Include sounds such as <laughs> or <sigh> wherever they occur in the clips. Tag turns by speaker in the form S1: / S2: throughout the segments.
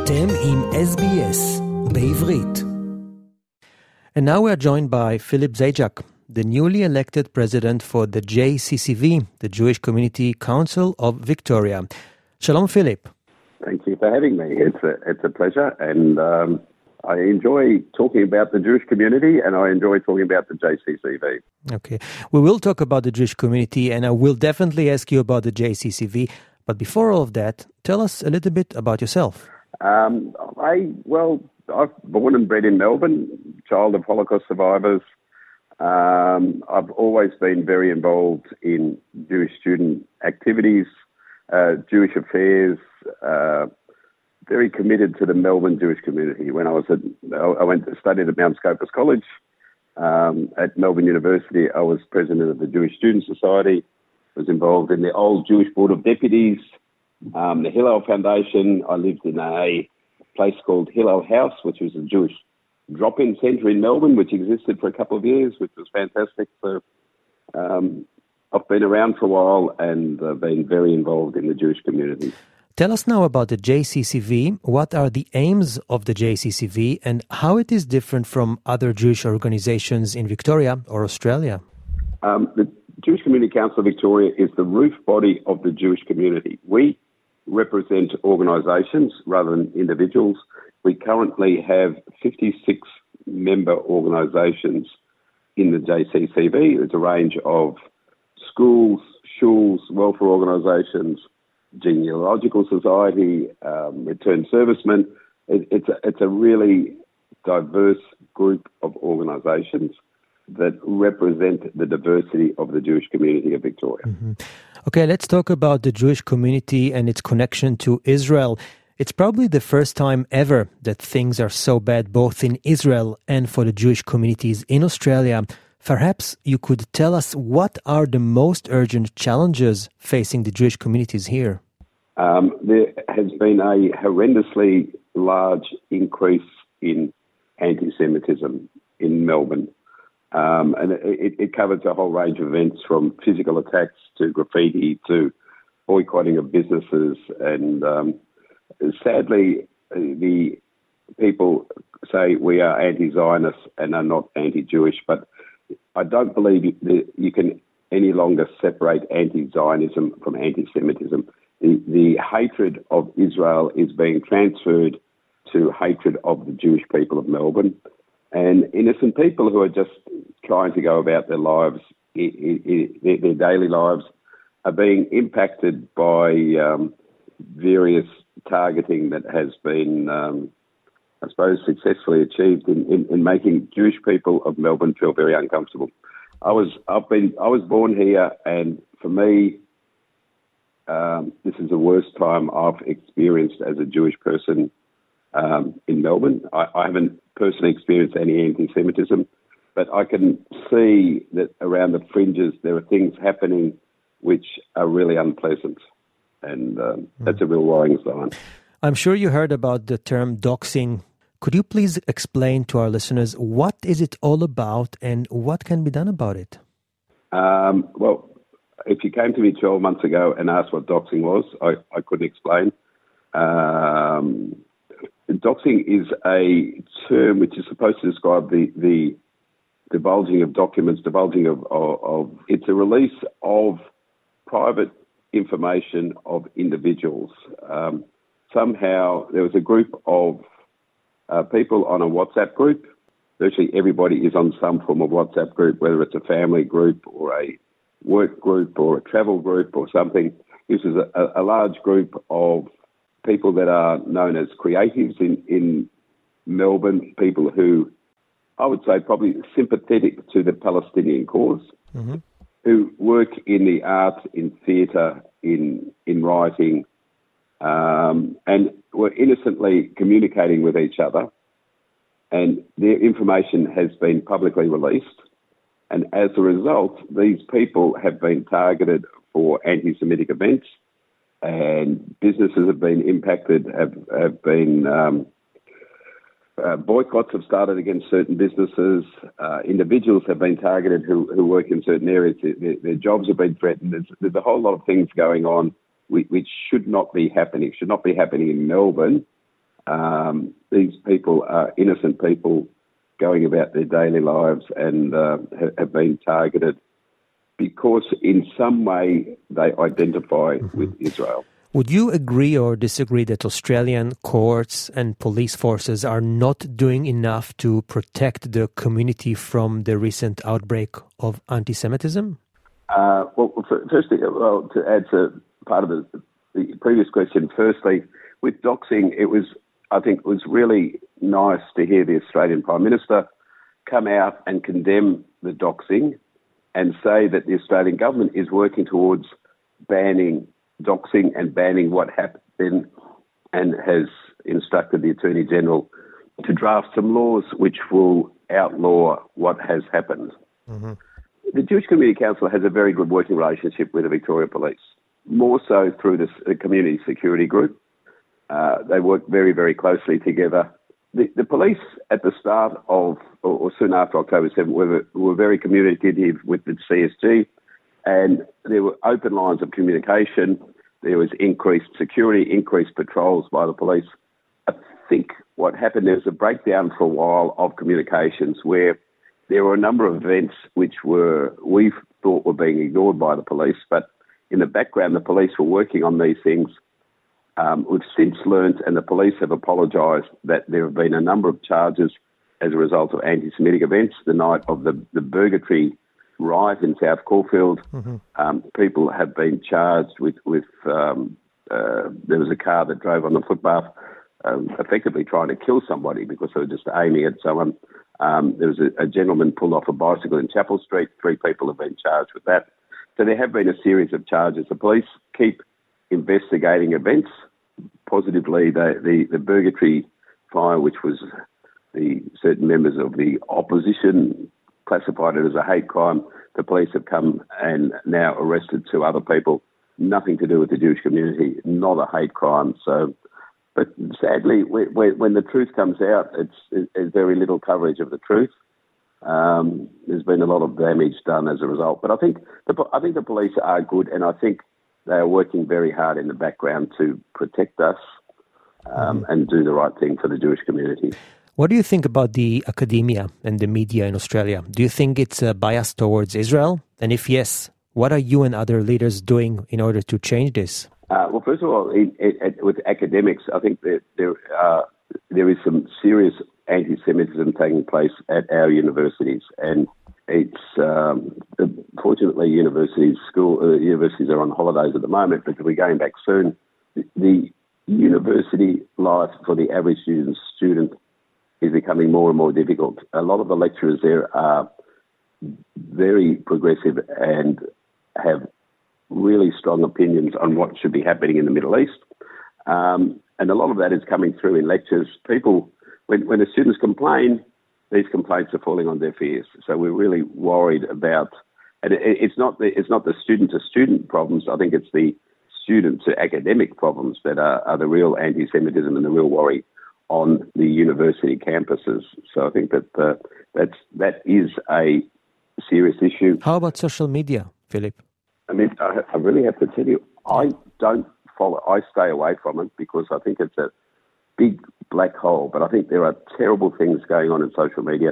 S1: אתם עם SBS בעברית. And now we are joined by Philip Zajac, the newly elected president for the JCCV, the Jewish Community Council of Victoria. Shalom, Philip.
S2: Thank you for having me. It's a, it's a pleasure, and um, I enjoy talking about the Jewish community and I enjoy talking about the JCCV.
S1: Okay. We will talk about the Jewish community and I will definitely ask you about the JCCV. But before all of that, tell us a little bit about yourself.
S2: Um, I, well, I'm born and bred in Melbourne, child of Holocaust survivors. Um, I've always been very involved in Jewish student activities, uh, Jewish affairs, uh, very committed to the Melbourne Jewish community. When I was at, I went to study at Mount Scopus College um, at Melbourne University. I was president of the Jewish Student Society. Was involved in the old Jewish Board of Deputies, um, the Hillel Foundation. I lived in a place called Hillel House, which was a Jewish drop-in centre in Melbourne, which existed for a couple of years, which was fantastic. So um, I've been around for a while and uh, been very involved in the Jewish community.
S1: Tell us now about the JCCV. What are the aims of the JCCV and how it is different from other Jewish organizations in Victoria or Australia?
S2: Um, the Jewish Community Council of Victoria is the roof body of the Jewish community. We represent organisations rather than individuals. We currently have 56 member organisations in the JCCV. There's a range of schools, shuls, welfare organisations, genealogical society, um, returned servicemen. It, it's, a, it's a really diverse group of organisations that represent the diversity of the Jewish community of Victoria.
S1: Mm-hmm. Okay, let's talk about the Jewish community and its connection to Israel. It's probably the first time ever that things are so bad both in Israel and for the Jewish communities in Australia. Perhaps you could tell us what are the most urgent challenges facing the Jewish communities here?
S2: Um, there has been a horrendously large increase in anti Semitism in Melbourne. Um, and it, it, covers a whole range of events from physical attacks to graffiti to boycotting of businesses. And um, sadly, the people say we are anti Zionist and are not anti Jewish, but I don't believe that you can any longer separate anti Zionism from anti Semitism. The, the hatred of Israel is being transferred to hatred of the Jewish people of Melbourne. And innocent people who are just trying to go about their lives, their, daily lives, are being impacted by um, various targeting that has been um, I suppose, successfully achieved in, in, in, making Jewish people of Melbourne feel very uncomfortable. I was I've been I was born here, and for me, um, this is the worst time I've experienced as a Jewish person um, in Melbourne. I, I, haven't personally experienced any anti-Semitism, but I can see that around the fringes there are things happening which are really unpleasant, and um, mm. that's a real worrying sign.
S1: I'm sure you heard about the term doxing could you please explain to our listeners what is it all about and what can be done about it?
S2: Um, well, if you came to me 12 months ago and asked what doxing was, I, I couldn't explain. Um, doxing is a term which is supposed to describe the, the divulging of documents, divulging of, of, of it's a release of private information of individuals. Um, somehow there was a group of uh, people on a WhatsApp group. Virtually everybody is on some form of WhatsApp group, whether it's a family group or a work group or a travel group or something. This is a, a large group of people that are known as creatives in, in Melbourne, people who I would say probably sympathetic to the Palestinian because mm-hmm. who work in the arts, in theatre, in in writing, um, and were innocently communicating with each other, and their information has been publicly released. And as a result, these people have been targeted for anti Semitic events, and businesses have been impacted, have, have been. Um, uh, boycotts have started against certain businesses. Uh, individuals have been targeted who, who work in certain areas. Their, their jobs have been threatened. There's, there's, a whole lot of things going on which should not be happening, should not be happening in Melbourne. Um, these people are innocent people going about their daily lives and uh, have been targeted because in some way they identify mm-hmm. with Israel.
S1: Would you agree or disagree that Australian courts and police forces are not doing enough to protect the community from the recent outbreak of anti Semitism?
S2: Uh, well, firstly, well, to add to part of the, the previous question, firstly, with doxing, it was, I think, it was really nice to hear the Australian Prime Minister come out and condemn the doxing and say that the Australian government is working towards banning doxing and banning what happened and has instructed the Attorney General to draft some laws which will outlaw what has happened. Mm-hmm. The Jewish Community Council has a very good working relationship with the Victoria Police, more so through the Community Security Group. Uh, they work very, very closely together. The, the police at the start of, or, or soon after October 7th, were, were very communicative with the CSG, and there were open lines of communication. There was increased security, increased patrols by the police. I think what happened there was a breakdown for a while of communications where there were a number of events which were we thought were being ignored by the police, but in the background the police were working on these things. Um, we've since learnt, and the police have apologised, that there have been a number of charges as a result of anti-Semitic events. The night of the, the Burger Tree riot in South Caulfield, mm-hmm. um, people have been charged with with um, uh, there was a car that drove on the footpath, um, effectively trying to kill somebody because they were just aiming at someone. Um, there was a, a, gentleman pulled off a bicycle in Chapel Street. Three people have been charged with that. So there have been a series of charges. The police keep investigating events. Positively, the, the, the Burger Tree fire, which was the certain members of the opposition classified it as a hate crime. The police have come and now arrested two other people. Nothing to do with the Jewish community, not a hate crime. So, but sadly, when the truth comes out, it's, it's very little coverage of the truth. Um, there's been a lot of damage done as a result. But I think the, I think the police are good, and I think they are working very hard in the background to protect us um, mm-hmm. and do the right thing for the Jewish community.
S1: What do you think about the academia and the media in Australia? Do you think it's a bias towards Israel? And if yes, what are you and other leaders doing in order to change this?
S2: Uh, well, first of all, it, it, it, with academics, I think that there uh, there is some serious anti-Semitism taking place at our universities, and it's um, fortunately universities school uh, universities are on holidays at the moment, but we're going back soon. The, university life for the average student student is becoming more and more difficult. A lot of the lecturers there are very progressive and have really strong opinions on what should be happening in the Middle East. Um, and a lot of that is coming through in lectures. People, when, when the students complain, these complaints are falling on deaf ears. So we're really worried about, and it, it's not the it's not the student to student problems. I think it's the student to academic problems that are, are the real anti-Semitism and the real worry on the university campuses. So I think that uh, that's that is a serious issue.
S1: How about social media, Philip?
S2: I mean, I, I really have to tell you, I don't follow. I stay away from it because I think it's a big black hole. But I think there are terrible things going on in social media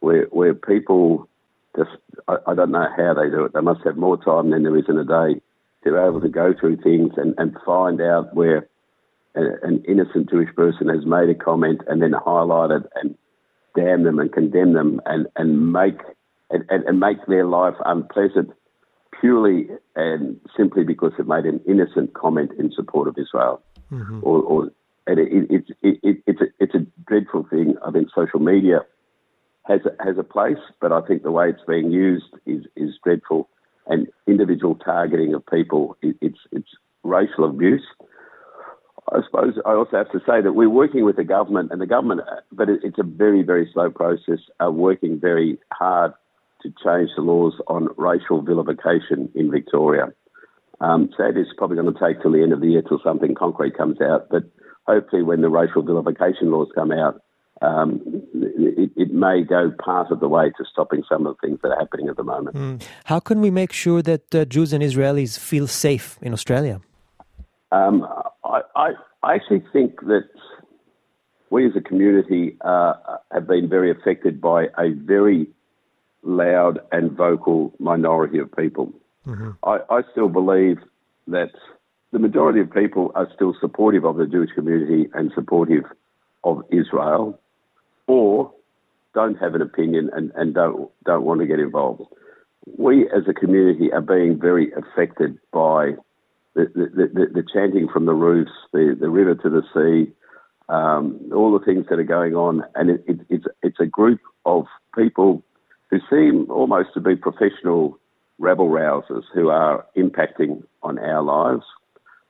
S2: where where people just I, I don't know how they do it. They must have more time than there is in a day. They're able to go through things and, and find out where an innocent Jewish person has made a comment and then highlight it and damn them and condemn them and, and make and, and make their life unpleasant purely and simply because they made an innocent comment in support of Israel. Mm-hmm. Or, or and it, it, it, it, it's, a, it's a dreadful thing. I think social media has a, has a place, but I think the way it's being used is, is dreadful. And individual targeting of people, it, it's, it's racial abuse. I suppose I also have to say that we're working with the government, and the government, but it's a very, very slow process, are working very hard to change the laws on racial vilification in Victoria. Um, so it's probably going to take till the end of the year till something concrete comes out, but hopefully when the racial vilification laws come out, um, it, it, may go part of the way to stopping some of the things that are happening at the moment. Mm.
S1: How can we make sure that uh, Jews and Israelis feel safe in Australia?
S2: Um, I, I, I, actually think that we as a community uh, have been very affected by a very loud and vocal minority of people. Mm-hmm. I, I still believe that the majority of people are still supportive of the Jewish community and supportive of Israel, or don't have an opinion and, and don't don't want to get involved. We as a community are being very affected by the, the, the, the chanting from the roofs, the, the river to the sea, um, all the things that are going on, and it, it, it's it's a group of people who seem almost to be professional rabble rousers who are impacting on our lives.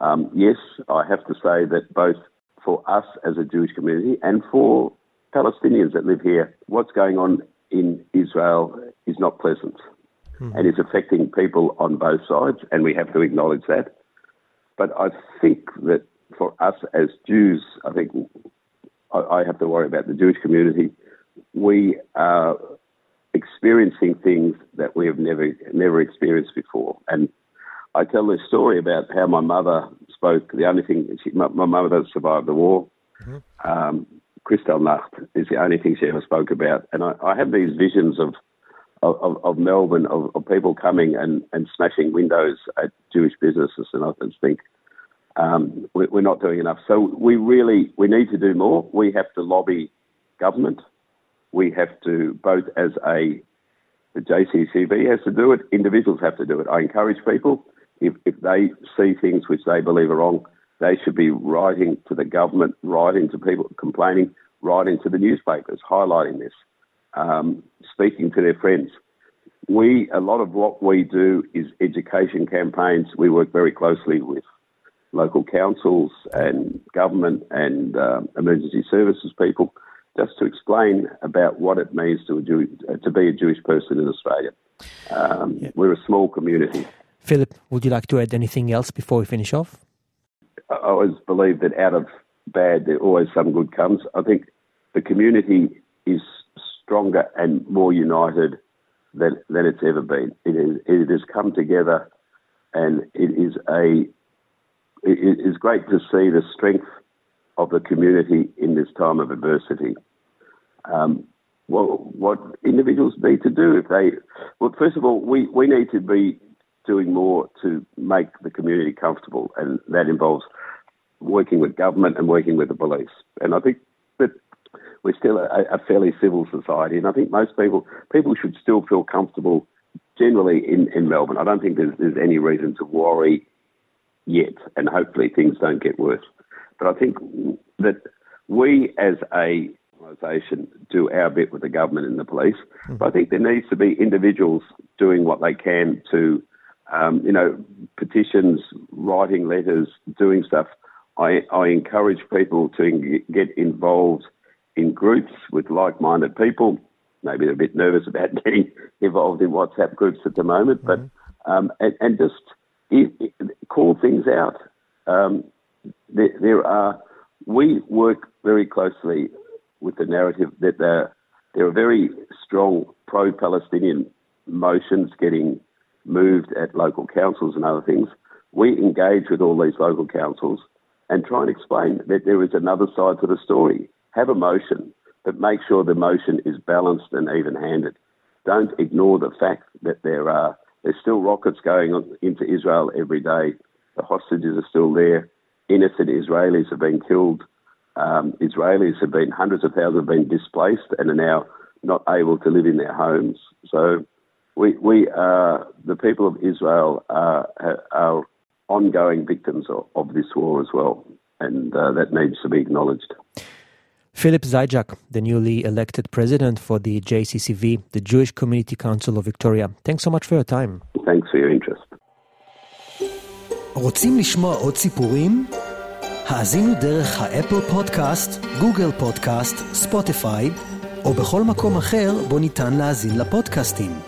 S2: Um, yes, I have to say that both for us as a Jewish community and for Palestinians that live here, what's going on in Israel is not pleasant mm-hmm. and is affecting people on both sides, and we have to acknowledge that. But I think that for us as Jews, I think I, I have to worry about the Jewish community. We are experiencing things that we have never never experienced before, and I tell this story about how my mother spoke. The only thing she, my, my mother survived the war. Mm-hmm. Um, Kristallnacht is the only thing she ever spoke about, and I, I have these visions of of, of Melbourne of, of, people coming and, and smashing windows at Jewish businesses, and I just think um, we, we're not doing enough. So we really we need to do more. We have to lobby government. We have to both as a the JCCV has to do it. Individuals have to do it. I encourage people if, if they see things which they believe are wrong, they should be writing to the government, writing to people complaining, writing to the newspapers, highlighting this, um, speaking to their friends. We a lot of what we do is education campaigns. We work very closely with local councils and government and um, emergency services people just to explain about what it means to, Jew, to be a Jewish person in Australia. Um, yeah. We're a small community.
S1: Philip, would you like to add anything else before we finish off?
S2: I always believe that out of bad, there always some good comes. I think the community is stronger and more united than, than it's ever been. It, is, it has come together, and it is a it is great to see the strength of the community in this time of adversity. Um, well, what individuals need to do if they, well, first of all, we, we need to be doing more to make the community comfortable, and that involves working with government and working with the police. And I think that we're still a, a fairly civil society, and I think most people people should still feel comfortable generally in, in Melbourne. I don't think there's, there's any reason to worry yet, and hopefully things don't get worse. But I think that we as a organisation do our bit with the government and the police. Mm-hmm. But I think there needs to be individuals doing what they can to um, you know, petitions, writing letters, doing stuff. I, I encourage people to get involved in groups with like-minded people. Maybe they're a bit nervous about <laughs> getting involved in WhatsApp groups at the moment, but mm-hmm. um, and, and, just it, it, call things out. Um, there, there, are. We work very closely with the narrative that there, there are very strong pro-Palestinian motions getting moved at local councils and other things, we engage with all these local councils and try and explain that there is another side to the story. Have a motion, but make sure the motion is balanced and even handed. Don't ignore the fact that there are there's still rockets going on into Israel every day. The hostages are still there. Innocent Israelis have been killed. Um, Israelis have been hundreds of thousands have been displaced and are now not able to live in their homes. So we, we are, the people of Israel are, are ongoing victims of, of this war as well, and uh, that needs to be acknowledged.
S1: Philip Zajac, the newly elected president for the JCCV, the Jewish Community Council of Victoria. Thanks so much for your time.
S2: Thanks for your interest.
S3: רוצים לשמוע עוד סיפורים? האזינו דרך האפל פודקאסט, גוגל פודקאסט, ספוטיפיי, או בכל מקום אחר בו ניתן להאזין לפודקאסטים.